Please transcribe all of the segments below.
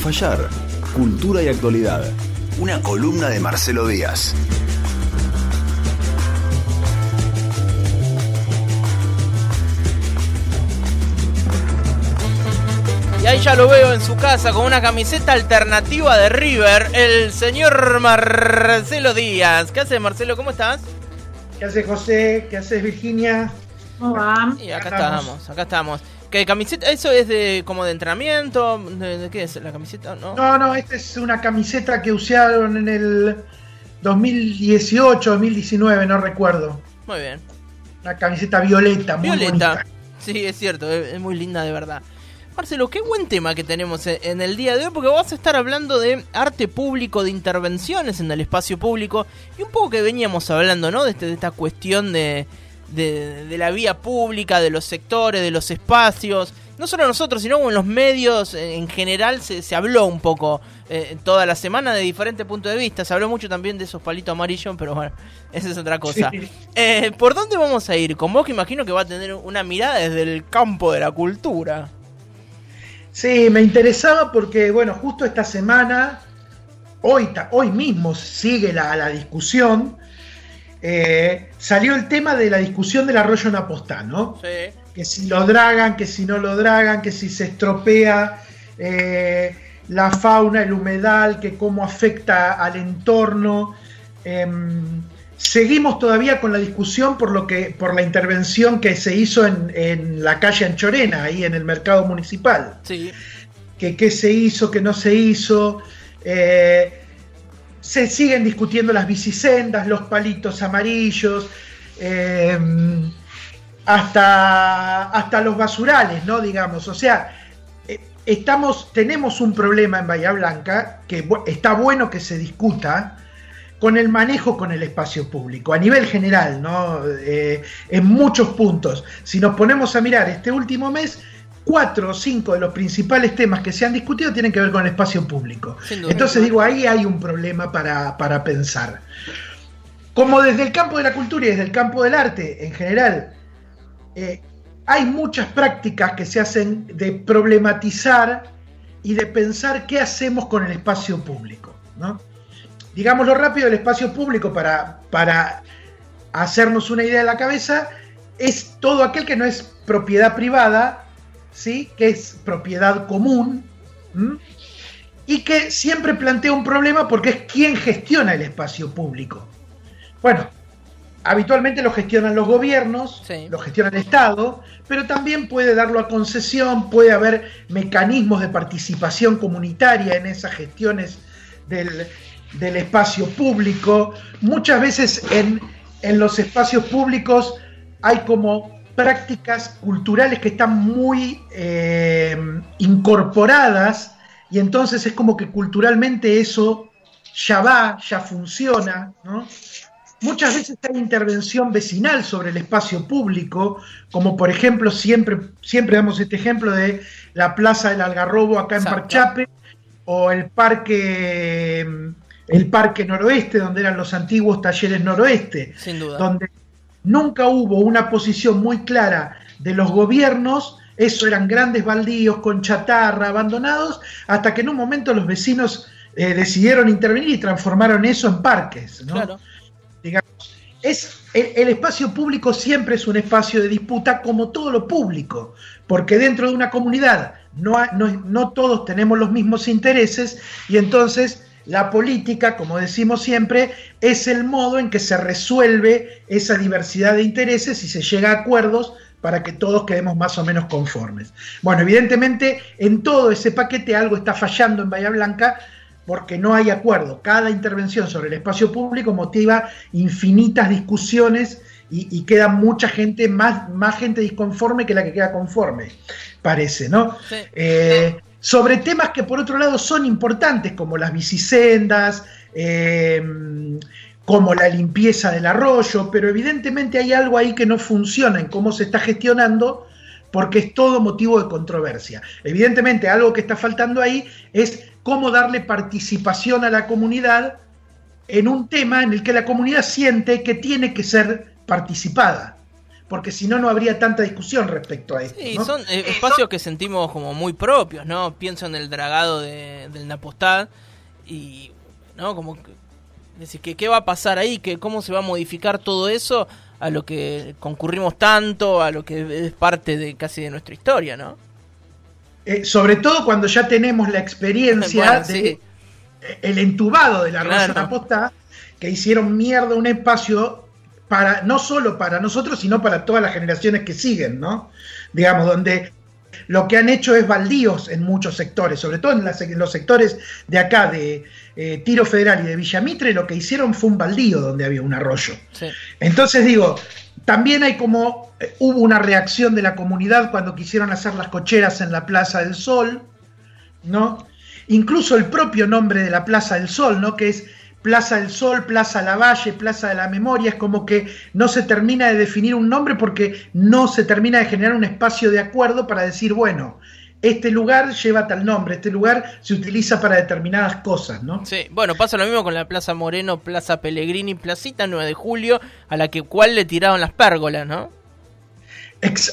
fallar. Cultura y actualidad. Una columna de Marcelo Díaz. Y ahí ya lo veo en su casa con una camiseta alternativa de River, el señor Marcelo Díaz. ¿Qué haces, Marcelo? ¿Cómo estás? ¿Qué haces, José? ¿Qué haces, Virginia? ¿Cómo va? Y acá estamos, acá estamos. ¿Qué camiseta? ¿Eso es de como de entrenamiento? ¿De, de qué es la camiseta? No. No, no, esta es una camiseta que usaron en el 2018, 2019, no recuerdo. Muy bien. Una camiseta violeta, muy Violeta. bonita. Sí, es cierto, es, es muy linda de verdad. Marcelo, qué buen tema que tenemos en- en el día de hoy, porque vas a estar hablando de arte público, de intervenciones en el espacio público, y un poco que veníamos hablando, ¿no? De, este- de esta cuestión de, de, de la vía pública, de los sectores, de los espacios. No solo nosotros, sino en los medios eh, en general se, se habló un poco eh, toda la semana de diferentes puntos de vista. Se habló mucho también de esos palitos amarillos, pero bueno, esa es otra cosa. Sí. Eh, ¿Por dónde vamos a ir? Con vos que imagino que va a tener una mirada desde el campo de la cultura. Sí, me interesaba porque, bueno, justo esta semana, hoy, hoy mismo sigue la, la discusión, eh, salió el tema de la discusión del arroyo Napostá, ¿no? Sí. que si lo dragan, que si no lo dragan, que si se estropea eh, la fauna, el humedal, que cómo afecta al entorno. Em, seguimos todavía con la discusión por lo que, por la intervención que se hizo en, en la calle Anchorena, ahí en el mercado municipal. Sí. Que qué se hizo, qué no se hizo. Eh, se siguen discutiendo las bicisendas, los palitos amarillos. em, hasta, hasta los basurales, ¿no? Digamos, o sea, eh, estamos, tenemos un problema en Bahía Blanca que está bueno que se discuta con el manejo con el espacio público, a nivel general, ¿no? Eh, en muchos puntos. Si nos ponemos a mirar este último mes, cuatro o cinco de los principales temas que se han discutido tienen que ver con el espacio público. Entonces digo, ahí hay un problema para, para pensar. Como desde el campo de la cultura y desde el campo del arte en general, eh, hay muchas prácticas que se hacen de problematizar y de pensar qué hacemos con el espacio público. ¿no? Digámoslo rápido, el espacio público para, para hacernos una idea de la cabeza es todo aquel que no es propiedad privada, ¿sí? que es propiedad común ¿m? y que siempre plantea un problema porque es quien gestiona el espacio público. Bueno, habitualmente lo gestionan los gobiernos, Sí. lo gestiona el Estado, pero también puede darlo a concesión, puede haber mecanismos de participación comunitaria en esas gestiones del, del espacio público. Muchas veces en, en los espacios públicos hay como prácticas culturales que están muy eh, incorporadas y entonces es como que culturalmente eso ya va, ya funciona, ¿no? Muchas veces hay intervención vecinal sobre el espacio público, como por ejemplo, siempre, siempre damos este ejemplo de la Plaza del Algarrobo acá en Exacto. Parchape, o el parque, el parque noroeste, donde eran los antiguos talleres noroeste, Sin duda. donde nunca hubo una posición muy clara de los gobiernos, eso eran grandes baldíos con chatarra, abandonados, hasta que en un momento los vecinos eh, decidieron intervenir y transformaron eso en parques. ¿no? Claro. es el, el espacio público siempre es un espacio de disputa como todo lo público, porque dentro de una comunidad no, no, no todos tenemos los mismos intereses y entonces la política, como decimos siempre, es el modo en que se resuelve esa diversidad de intereses y se llega a acuerdos para que todos quedemos más o menos conformes. Bueno, evidentemente en todo ese paquete algo está fallando en Bahía Blanca porque no hay acuerdo. Cada intervención sobre el espacio público motiva infinitas discusiones y, y queda mucha gente, más, más gente disconforme que la que queda conforme, parece, ¿no? Sí. Eh, sobre temas que por otro lado son importantes, como las bicisendas, eh, como la limpieza del arroyo, pero evidentemente hay algo ahí que no funciona en cómo se está gestionando, porque es todo motivo de controversia. Evidentemente algo que está faltando ahí es cómo darle participación a la comunidad en un tema en el que la comunidad siente que tiene que ser participada. Porque si no, no habría tanta discusión respecto a esto. Sí, son eh, espacios que sentimos como muy propios, ¿no? Pienso en el dragado del Napostad y, ¿no? Como decir, que qué va a pasar ahí, que cómo se va a modificar todo eso a lo que concurrimos tanto, a lo que es parte de casi de nuestra historia, ¿no? Eh, sobre todo cuando ya tenemos la experiencia de el entubado de la claro. Napostad, que hicieron mierda un espacio para no solo para nosotros, sino para todas las generaciones que siguen, ¿no? Digamos, donde lo que han hecho es baldíos en muchos sectores, sobre todo en, los sectores de acá, de eh, Tiro Federal y de Villamitre, lo que hicieron fue un baldío donde había un arroyo. Entonces digo, también hay como, eh, hubo una reacción de la comunidad cuando quisieron hacer las cocheras en la Plaza del Sol, ¿no? Incluso el propio nombre de la Plaza del Sol, ¿no? Que es Plaza del Sol, Plaza Lavalle, Plaza de la Memoria, es como que no se termina de definir un nombre porque no se termina de generar un espacio de acuerdo para decir, bueno, este lugar lleva tal nombre, este lugar se utiliza para determinadas cosas, ¿no? Sí, bueno, pasa lo mismo con la Plaza Moreno, Plaza Pellegrini, Placita 9 de Julio, a la que cual le tiraron las pérgolas, ¿no?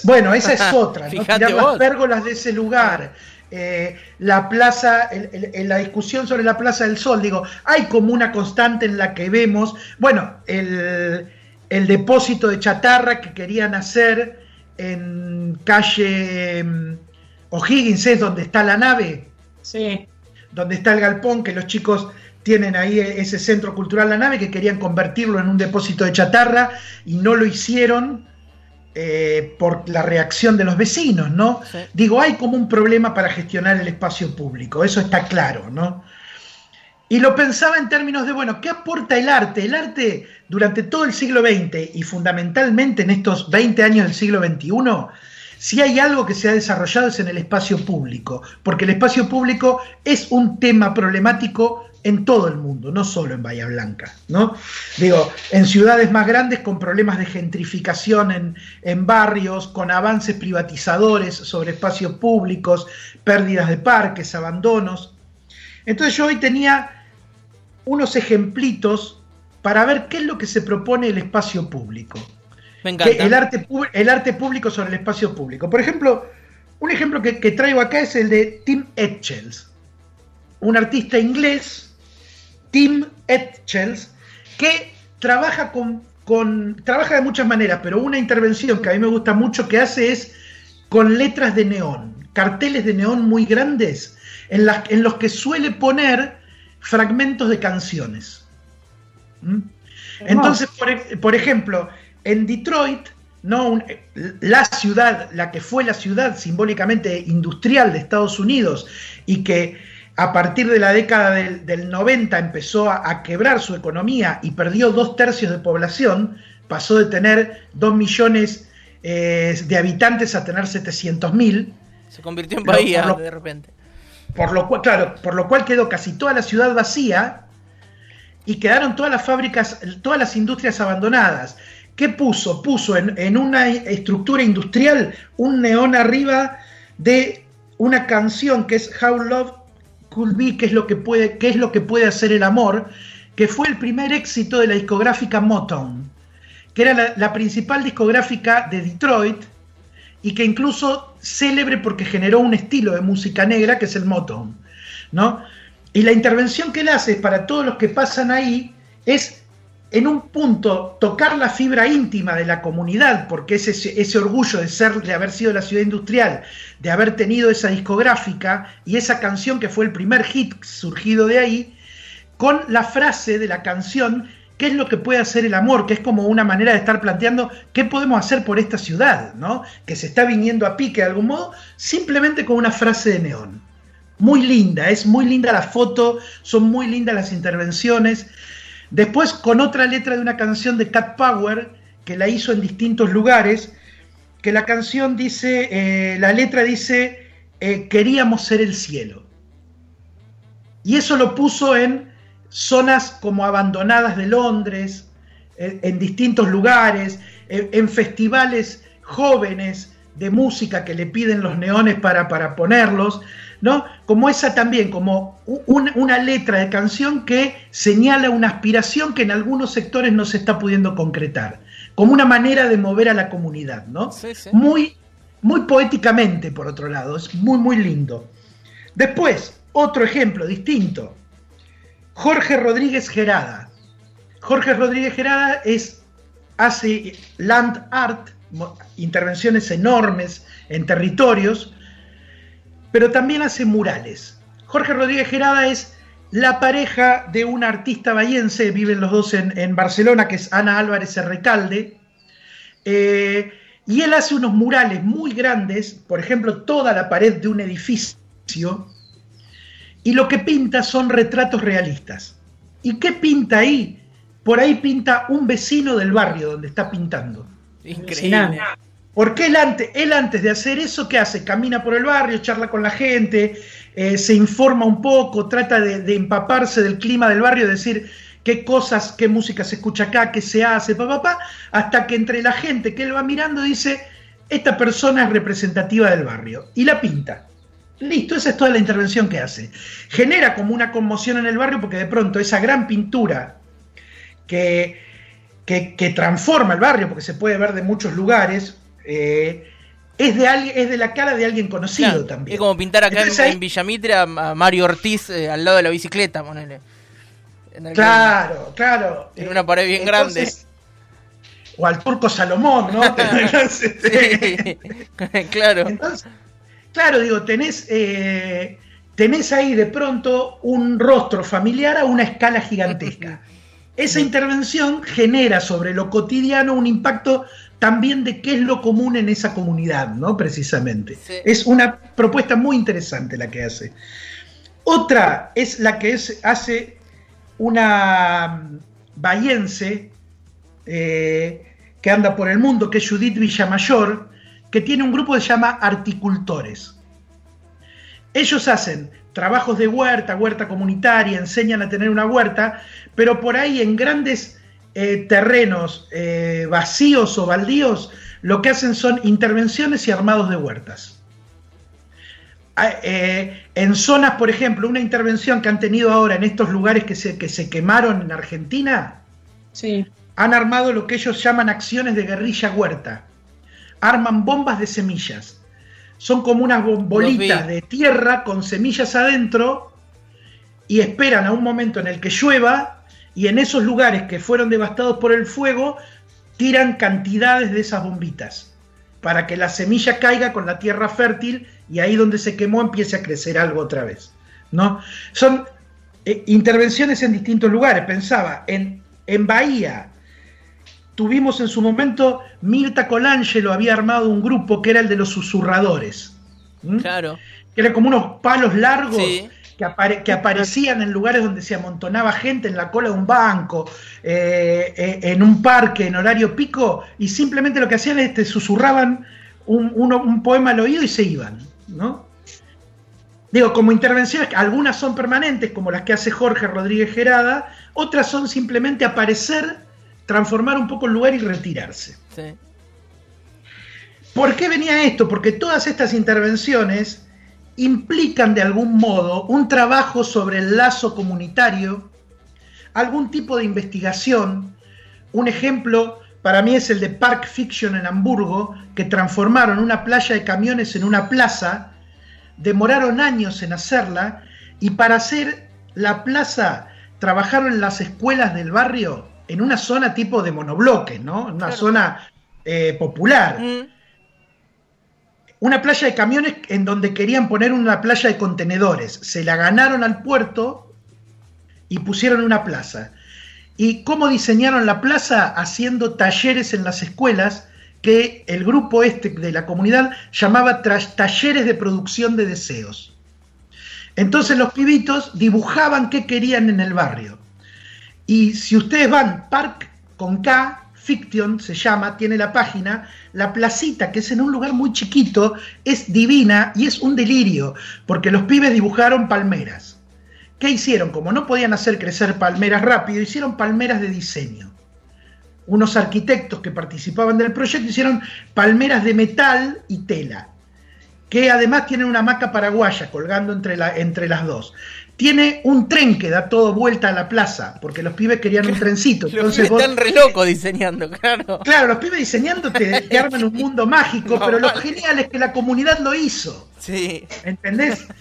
bueno, esa es otra, ¿no? Tirar las pérgolas de ese lugar. Eh, la plaza, en la discusión sobre la Plaza del Sol, digo, hay como una constante en la que vemos, bueno, el, depósito de chatarra que querían hacer en calle mm, O'Higgins, es donde está la nave, sí. donde está el galpón, que los chicos tienen ahí ese centro cultural La Nave, que querían convertirlo en un depósito de chatarra y no lo hicieron eh, por la reacción de los vecinos, ¿no? Digo, hay como un problema para gestionar el espacio público, eso está claro, ¿no? Y lo pensaba en términos de, bueno, ¿qué aporta el arte? El arte durante todo el siglo XX y fundamentalmente en estos 20 años del siglo XXI, si hay algo que se ha desarrollado es en el espacio público, porque el espacio público es un tema problemático en todo el mundo, no solo en Bahía Blanca, ¿no? Digo, en ciudades más grandes con problemas de gentrificación en, barrios, con avances privatizadores sobre espacios públicos, pérdidas de parques, abandonos. Entonces yo hoy tenía unos ejemplitos para ver qué es lo que se propone el espacio público. Me encanta. el, arte, el arte público sobre el espacio público. Por ejemplo, un ejemplo que, que traigo acá es el de Tim Etchells, un artista inglés Tim Etchells, que trabaja con, trabaja de muchas maneras, pero una intervención que a mí me gusta mucho que hace es con letras de neón, carteles de neón muy grandes, en, las, en los que suele poner fragmentos de canciones. ¿Mm? Entonces, por, por, ejemplo, en Detroit, ¿no? la ciudad, la que fue la ciudad simbólicamente industrial de Estados Unidos y que a partir de la década del, 90 empezó a, quebrar su economía y perdió dos tercios de población, pasó de tener dos millones eh, de habitantes a tener 700 mil. Se convirtió en Bahía de repente. Por lo cual, claro, por lo cual quedó casi toda la ciudad vacía y quedaron todas las fábricas, todas las industrias abandonadas. ¿Qué puso? Puso en, en una estructura industrial un neón arriba de una canción que es How Love Qué es lo que puede, qué es lo que puede hacer el amor, que fue el primer éxito de la discográfica Motown, que era la, principal discográfica de Detroit y que incluso célebre porque generó un estilo de música negra que es el Motown, ¿no? Y la intervención que él hace para todos los que pasan ahí es en un punto tocar la fibra íntima de la comunidad, porque es ese, orgullo de ser, de haber sido la ciudad industrial, de haber tenido esa discográfica y esa canción que fue el primer hit surgido de ahí, con la frase de la canción, qué es lo que puede hacer el amor, que es como una manera de estar planteando qué podemos hacer por esta ciudad, ¿no? Que se está viniendo a pique de algún modo, simplemente con una frase de neón. Muy linda, es muy linda la foto, son muy lindas las intervenciones. Después con otra letra de una canción de Cat Power, que la hizo en distintos lugares, que la canción dice, eh, la letra dice, eh, queríamos ser el cielo. Y eso lo puso en zonas como abandonadas de Londres, en distintos lugares, en, festivales jóvenes de música que le piden los neones para, para ponerlos. ¿No? Como esa también, como una letra de canción que señala una aspiración que en algunos sectores no se está pudiendo concretar. como una manera de mover a la comunidad, ¿no? Muy, muy poéticamente, por otro lado, es muy, muy lindo. Después, otro ejemplo distinto, Jorge Rodríguez Gerada. Jorge Rodríguez Gerada es, hace land art, intervenciones enormes en territorios, pero también hace murales. Jorge Rodríguez Gerada es la pareja de un artista bahiense, viven los dos en, Barcelona, que es Ana Álvarez Recalde, eh, y él hace unos murales muy grandes, por ejemplo, toda la pared de un edificio, y lo que pinta son retratos realistas. ¿Y qué pinta ahí? Por ahí pinta un vecino del barrio donde está pintando. Increíble. Porque él antes, él antes de hacer eso, ¿qué hace? Camina por el barrio, charla con la gente, eh, se informa un poco, trata de, empaparse del clima del barrio, decir qué cosas, qué música se escucha acá, qué se hace, papá, pa, hasta que entre la gente que él va mirando dice, esta persona es representativa del barrio, y la pinta. Listo, esa es toda la intervención que hace. Genera como una conmoción en el barrio porque de pronto esa gran pintura que, que, transforma el barrio, porque se puede ver de muchos lugares, eh, es de alguien, es de la cara de alguien conocido también. Es como pintar acá en, Villamitre a, Mario Ortiz eh, al lado de la bicicleta, ponele. claro, claro. En una pared bien grande. O al turco Salomón, ¿no? claro. claro, digo, tenés, eh, tenés ahí de pronto un rostro familiar a una escala gigantesca. Esa intervención genera sobre lo cotidiano un impacto también de qué es lo común en esa comunidad, ¿no? Precisamente. Es una propuesta muy interesante la que hace. Otra es la que hace una mm, bahiense eh, que anda por el mundo, que es Judith Villamayor, que tiene un grupo que se llama Articultores. Ellos hacen trabajos de huerta, huerta comunitaria, enseñan a tener una huerta, pero por ahí en grandes eh, terrenos eh, vacíos o baldíos, lo que hacen son intervenciones y armados de huertas. Ah, eh, en zonas, por ejemplo, una intervención que han tenido ahora en estos lugares que se, que se quemaron en Argentina, sí. han armado lo que ellos llaman acciones de guerrilla huerta. Arman bombas de semillas. Son como unas bolitas de tierra con semillas adentro y esperan a un momento en el que llueva y en esos lugares que fueron devastados por el fuego, tiran cantidades de esas bombitas para que la semilla caiga con la tierra fértil y ahí donde se quemó empiece a crecer algo otra vez. ¿no? Son eh, intervenciones en distintos lugares. Pensaba, en, en Bahía tuvimos en su momento, Mirta Colangelo había armado un grupo que era el de los susurradores. Claro. Que eran como unos palos largos que, aparecían en lugares donde se amontonaba gente en la cola de un banco, eh, eh, en un parque en horario pico, y simplemente lo que hacían es te susurraban un, poema al oído y se iban, ¿no? Digo, como intervenciones, algunas son permanentes, como las que hace Jorge Rodríguez Gerada, otras son simplemente aparecer, transformar un poco el lugar y retirarse. ¿Por qué venía esto? Porque todas estas intervenciones implican de algún modo un trabajo sobre el lazo comunitario, algún tipo de investigación. Un ejemplo para mí es el de Park Fiction en Hamburgo, que transformaron una playa de camiones en una plaza, demoraron años en hacerla y para hacer la plaza trabajaron en las escuelas del barrio en una zona tipo de monobloque, ¿no? Una zona eh, popular. Mm una playa de camiones en donde querían poner una playa de contenedores. Se la ganaron al puerto y pusieron una plaza. ¿Y cómo diseñaron la plaza? Haciendo talleres en las escuelas que el grupo este de la comunidad llamaba talleres de producción de deseos. Entonces los pibitos dibujaban qué querían en el barrio. Y si ustedes van, Park con K, Fiction se llama, tiene la página, la placita, que es en un lugar muy chiquito, es divina y es un delirio, porque los pibes dibujaron palmeras. ¿Qué hicieron? Como no podían hacer crecer palmeras rápido, hicieron palmeras de diseño. Unos arquitectos que participaban del proyecto hicieron palmeras de metal y tela. que además tiene una hamaca paraguaya colgando entre, entre las dos. Tiene un tren que da todo vuelta a la plaza, porque los pibes querían un trencito. Entonces los están re locos diseñando, claro. Claro, los pibes diseñando te, arman un mundo mágico, pero lo genial es que la comunidad lo hizo. Sí. ¿Entendés?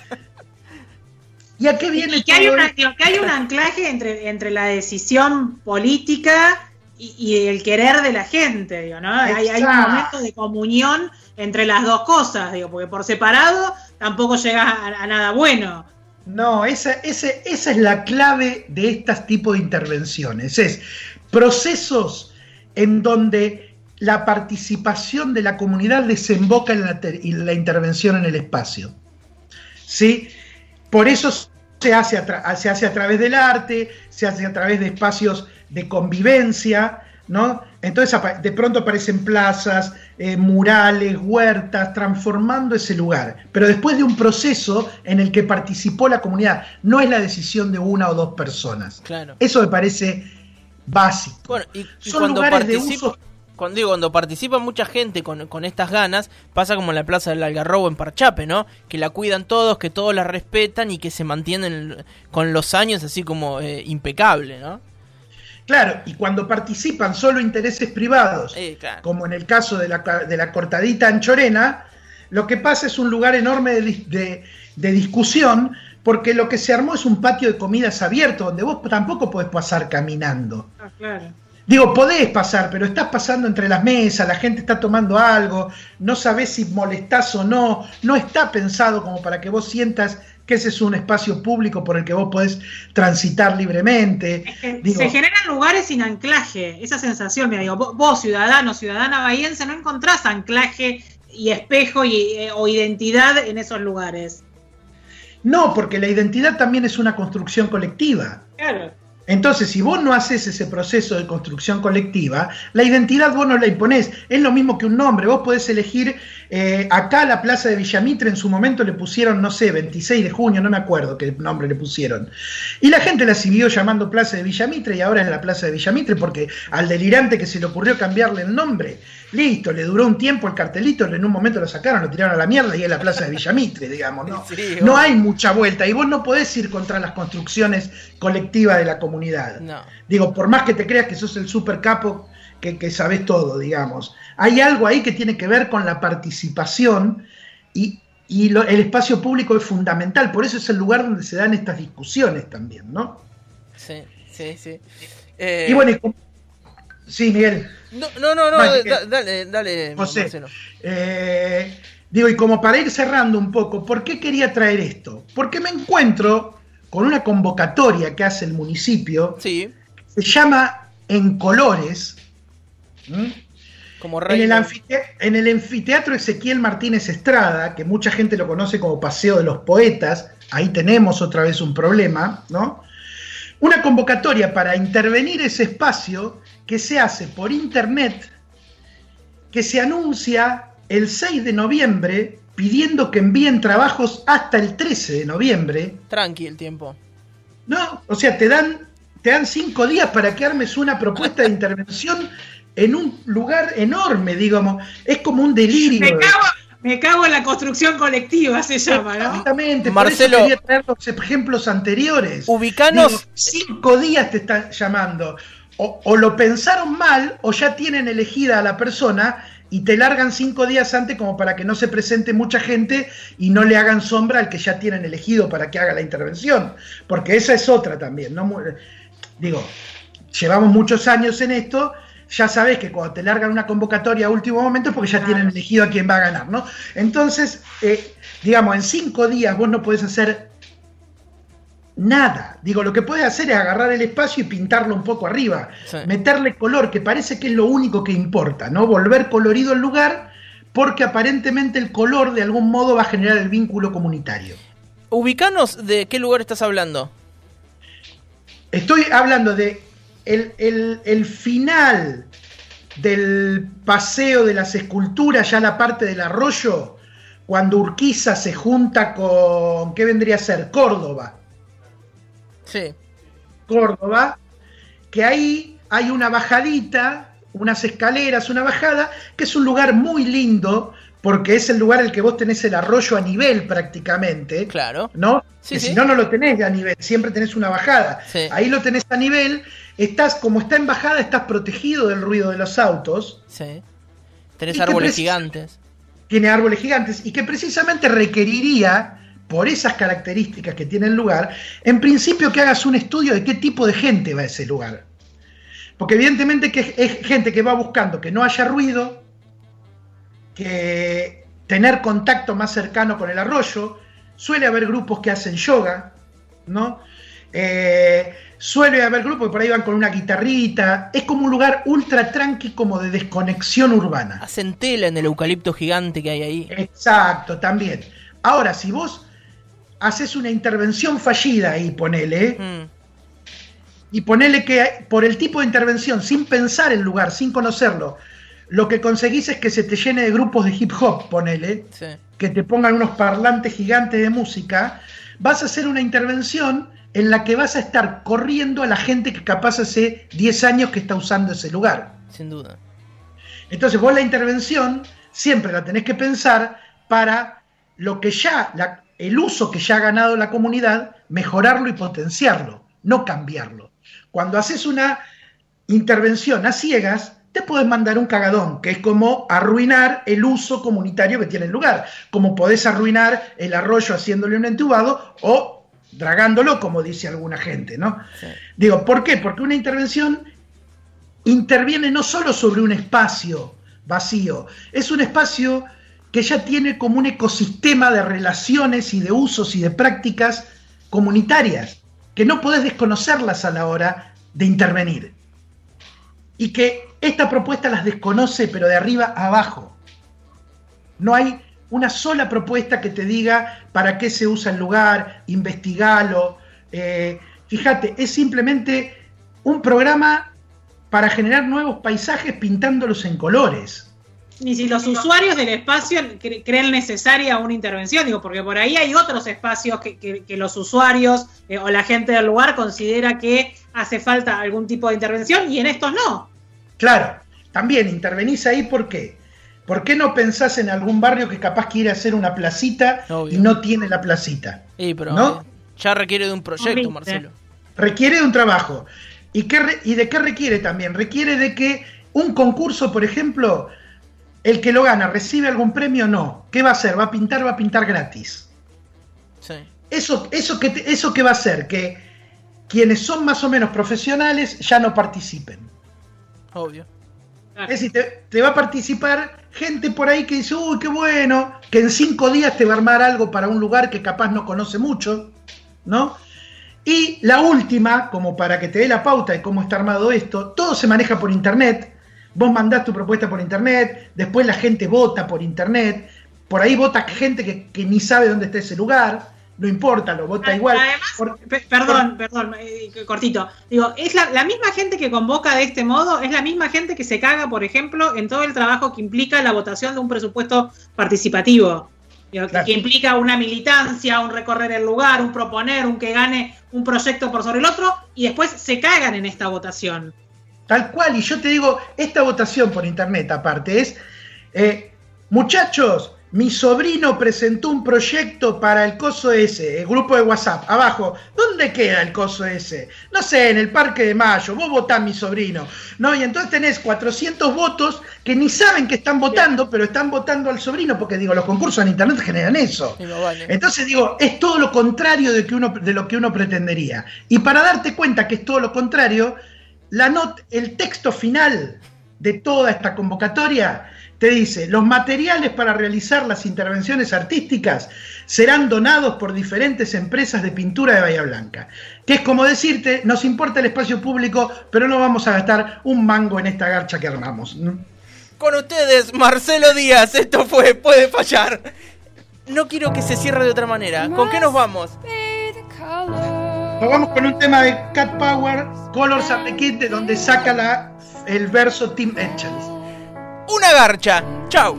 ¿Y a qué viene que, hay que hay un anclaje entre, entre la decisión política y, el querer de la gente, digo, ¿no? Hay, hay, un momento de comunión entre las dos cosas, digo, porque por separado tampoco llegas a, nada bueno. No, esa, es la clave de este tipo de intervenciones. Es procesos en donde la participación de la comunidad desemboca en la, en la intervención en el espacio. ¿Sí? Por eso se hace, se hace a través del arte, se hace a través de espacios de convivencia, ¿no? Entonces de pronto aparecen plazas, eh, murales, huertas, transformando ese lugar. Pero después de un proceso en el que participó la comunidad, no es la decisión de una o dos personas. Claro. Eso me parece básico. Bueno, y, Son lugares de uso cuando digo, cuando participa mucha gente con, con, estas ganas, pasa como en la Plaza del Algarrobo en Parchape, ¿no? Que la cuidan todos, que todos la respetan y que se mantienen con los años así como eh, impecable, ¿no? Claro, y cuando participan solo intereses privados, como en el caso de la, de la, cortadita anchorena, lo que pasa es un lugar enorme de, de, discusión, porque lo que se armó es un patio de comidas abierto, donde vos tampoco podés pasar caminando. Ah, claro. Digo, podés pasar, pero estás pasando entre las mesas, la gente está tomando algo, no sabés si molestás o no, no está pensado como para que vos sientas que ese es un espacio público por el que vos podés transitar libremente. se generan lugares sin anclaje, esa sensación, me digo, vos, ciudadano, ciudadana bahiense, no encontrás anclaje y espejo eh, o identidad en esos lugares. No, porque la identidad también es una construcción colectiva. Claro. Entonces, si vos no haces ese proceso de construcción colectiva, la identidad vos no la imponés. Es lo mismo que un nombre. Vos podés elegir, eh, acá la plaza de Villamitre en su momento le pusieron, no sé, 26 de junio, no me acuerdo qué nombre le pusieron. Y la gente la siguió llamando Plaza de Villamitre y ahora es la Plaza de Villamitre porque al delirante que se le ocurrió cambiarle el nombre, listo, le duró un tiempo el cartelito, en un momento lo sacaron, lo tiraron a la mierda y es la Plaza de Villamitre, digamos, ¿no? no hay mucha vuelta y vos no podés ir contra las construcciones colectivas de la comunidad Digo, por más que te creas que sos el super capo, que, sabes todo, digamos. Hay algo ahí que tiene que ver con la participación y, el espacio público es fundamental, por eso es el lugar donde se dan estas discusiones también, ¿no? Sí, sí, sí. y bueno, y sí, Miguel. No, no, no, dale, dale, José. Eh, digo, y como para ir cerrando un poco, ¿por qué quería traer esto? Porque me encuentro con una convocatoria que hace el municipio. Sí. Se llama En Colores. Como en, el en el anfiteatro Ezequiel Martínez Estrada, que mucha gente lo conoce como Paseo de los Poetas, ahí tenemos otra vez un problema, ¿no? Una convocatoria para intervenir ese espacio que se hace por internet, que se anuncia el 6 de noviembre pidiendo que envíen trabajos hasta el 13 de noviembre. Tranqui el tiempo. No, o sea, te dan, te dan cinco días para que armes una propuesta de intervención en un lugar enorme, digamos. Es como un delirio. Me cago, me cago en la construcción colectiva, se llama, ¿no? Exactamente, Marcelo, por eso quería traer los ejemplos anteriores. Ubicanos. cinco días te están llamando. O, o, lo pensaron mal o ya tienen elegida a la persona y te largan cinco días antes como para que no se presente mucha gente y no le hagan sombra al que ya tienen elegido para que haga la intervención. Porque esa es otra también. ¿no? Digo, llevamos muchos años en esto, ya sabes que cuando te largan una convocatoria a último momento es porque ya tienen elegido a quién va a ganar, ¿no? Entonces, eh, digamos, en cinco días vos no podés hacer nada. Digo, lo que puede hacer es agarrar el espacio y pintarlo un poco arriba, meterle color, que parece que es lo único que importa, ¿no? Volver colorido el lugar, porque aparentemente el color de algún modo va a generar el vínculo comunitario. Ubicanos de qué lugar estás hablando. Estoy hablando de el, el final del paseo de las esculturas, ya la parte del arroyo, cuando Urquiza se junta con, ¿qué vendría a ser? Córdoba. Sí. Córdoba, que ahí hay una bajadita, unas escaleras, una bajada, que es un lugar muy lindo porque es el lugar en el que vos tenés el arroyo a nivel prácticamente. Claro. ¿No? que si no, no lo tenés a nivel, siempre tenés una bajada. Ahí lo tenés a nivel, estás, como está en bajada, estás protegido del ruido de los autos. Sí. Tenés árboles gigantes. Tiene árboles gigantes y que precisamente requeriría, por esas características que tiene el lugar, en principio que hagas un estudio de qué tipo de gente va a ese lugar. Porque evidentemente que es gente que va buscando que no haya ruido, que tener contacto más cercano con el arroyo, suele haber grupos que hacen yoga, ¿no? Eh, suele haber grupos que por ahí van con una guitarrita, es como un lugar ultra tranqui como de desconexión urbana. Hacen tela en el eucalipto gigante que hay ahí. Exacto, también. Ahora, si vos haces una intervención fallida ahí, ponele, mm. y ponele que por el tipo de intervención, sin pensar el lugar, sin conocerlo, lo que conseguís es que se te llene de grupos de hip hop, ponele, que te pongan unos parlantes gigantes de música, vas a hacer una intervención en la que vas a estar corriendo a la gente que capaz hace 10 años que está usando ese lugar. Sin duda. Entonces vos la intervención siempre la tenés que pensar para lo que ya, el uso que ya ha ganado la comunidad, mejorarlo y potenciarlo, no cambiarlo. Cuando haces una intervención a ciegas, te puedes mandar un cagadón, que es como arruinar el uso comunitario que tiene el lugar. Como podés arruinar el arroyo haciéndole un entubado o dragándolo, como dice alguna gente, ¿no? Digo, ¿por qué? Porque una intervención interviene no solo sobre un espacio vacío, es un espacio que ya tiene como un ecosistema de relaciones y de usos y de prácticas comunitarias, que no podés desconocerlas a la hora de intervenir. Y que esta propuesta las desconoce, pero de arriba a abajo. No hay una sola propuesta que te diga para qué se usa el lugar, investigalo. Eh, fíjate, es simplemente un programa para generar nuevos paisajes pintándolos en colores. Ni si los usuarios del espacio creen necesaria una intervención, digo, porque por ahí hay otros espacios que, los usuarios eh, o la gente del lugar considera que hace falta algún tipo de intervención y en estos no. Claro, también intervenís ahí, ¿por qué? ¿Por qué no pensás en algún barrio que capaz quiere hacer una placita y no tiene la placita? pero ya requiere de un proyecto, Marcelo. Requiere de un trabajo. ¿Y, qué ¿Y de qué requiere también? Requiere de que un concurso, por ejemplo, el que lo gana, ¿recibe algún premio o no? ¿Qué va a hacer? ¿Va a pintar? ¿Va a pintar gratis? Sí. Eso, eso, que, eso que va a hacer que quienes son más o menos profesionales ya no participen. Obvio. Es decir, te, va a participar gente por ahí que dice, uy, qué bueno, que en cinco días te va a armar algo para un lugar que capaz no conoce mucho, ¿no? Y la última, como para que te dé la pauta de cómo está armado esto, todo se maneja por internet. Vos mandás tu propuesta por internet, después la gente vota por internet, por ahí vota gente que, que ni sabe dónde está ese lugar no importa, lo vota igual. perdón, perdón, eh, cortito. Digo, es la, misma gente que convoca de este modo, es la misma gente que se caga, por ejemplo, en todo el trabajo que implica la votación de un presupuesto participativo. Que implica una militancia, un recorrer el lugar, un proponer, un que gane un proyecto por sobre el otro, y después se cagan en esta votación. Tal cual, y yo te digo, esta votación por internet aparte es, eh, muchachos, mi sobrino presentó un proyecto para el coso ese, el grupo de WhatsApp. Abajo, ¿dónde queda el coso ese? No sé, en el Parque de Mayo. Vos votás mi sobrino. ¿No? Y entonces tenés 400 votos que ni saben que están votando, pero están votando al sobrino, porque digo, los concursos en Internet generan eso. Entonces digo, es todo lo contrario de, que uno, de lo que uno pretendería. Y para darte cuenta que es todo lo contrario, la not, el texto final de toda esta convocatoria te dice, los materiales para realizar las intervenciones artísticas serán donados por diferentes empresas de pintura de Bahía Blanca. Que es como decirte, nos importa el espacio público, pero no vamos a gastar un mango en esta garcha que armamos. Con ustedes, Marcelo Díaz, esto fue Puede Fallar. No quiero que se cierre de otra manera. ¿Con qué nos vamos? Nos vamos con un tema de Cat Power, Colors of the Kid, de donde saca la, el verso Tim Etchell una garcha. Chau.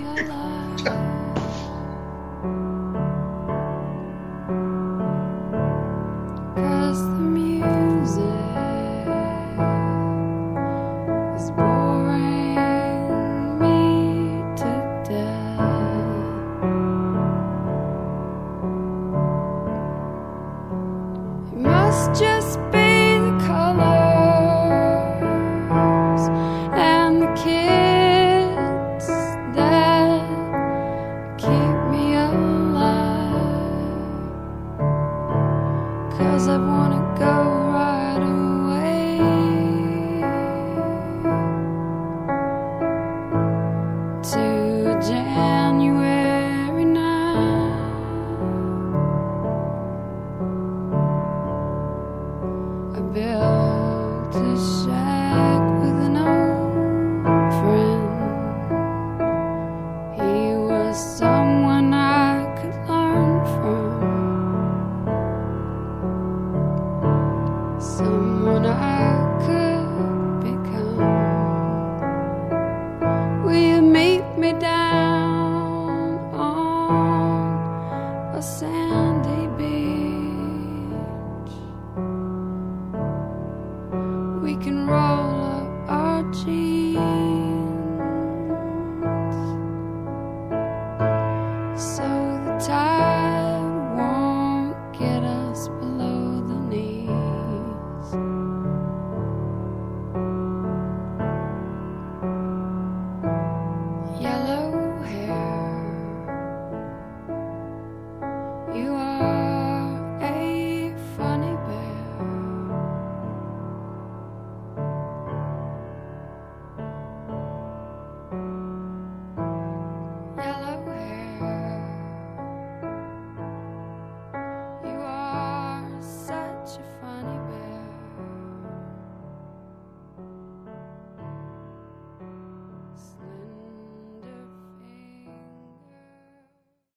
go.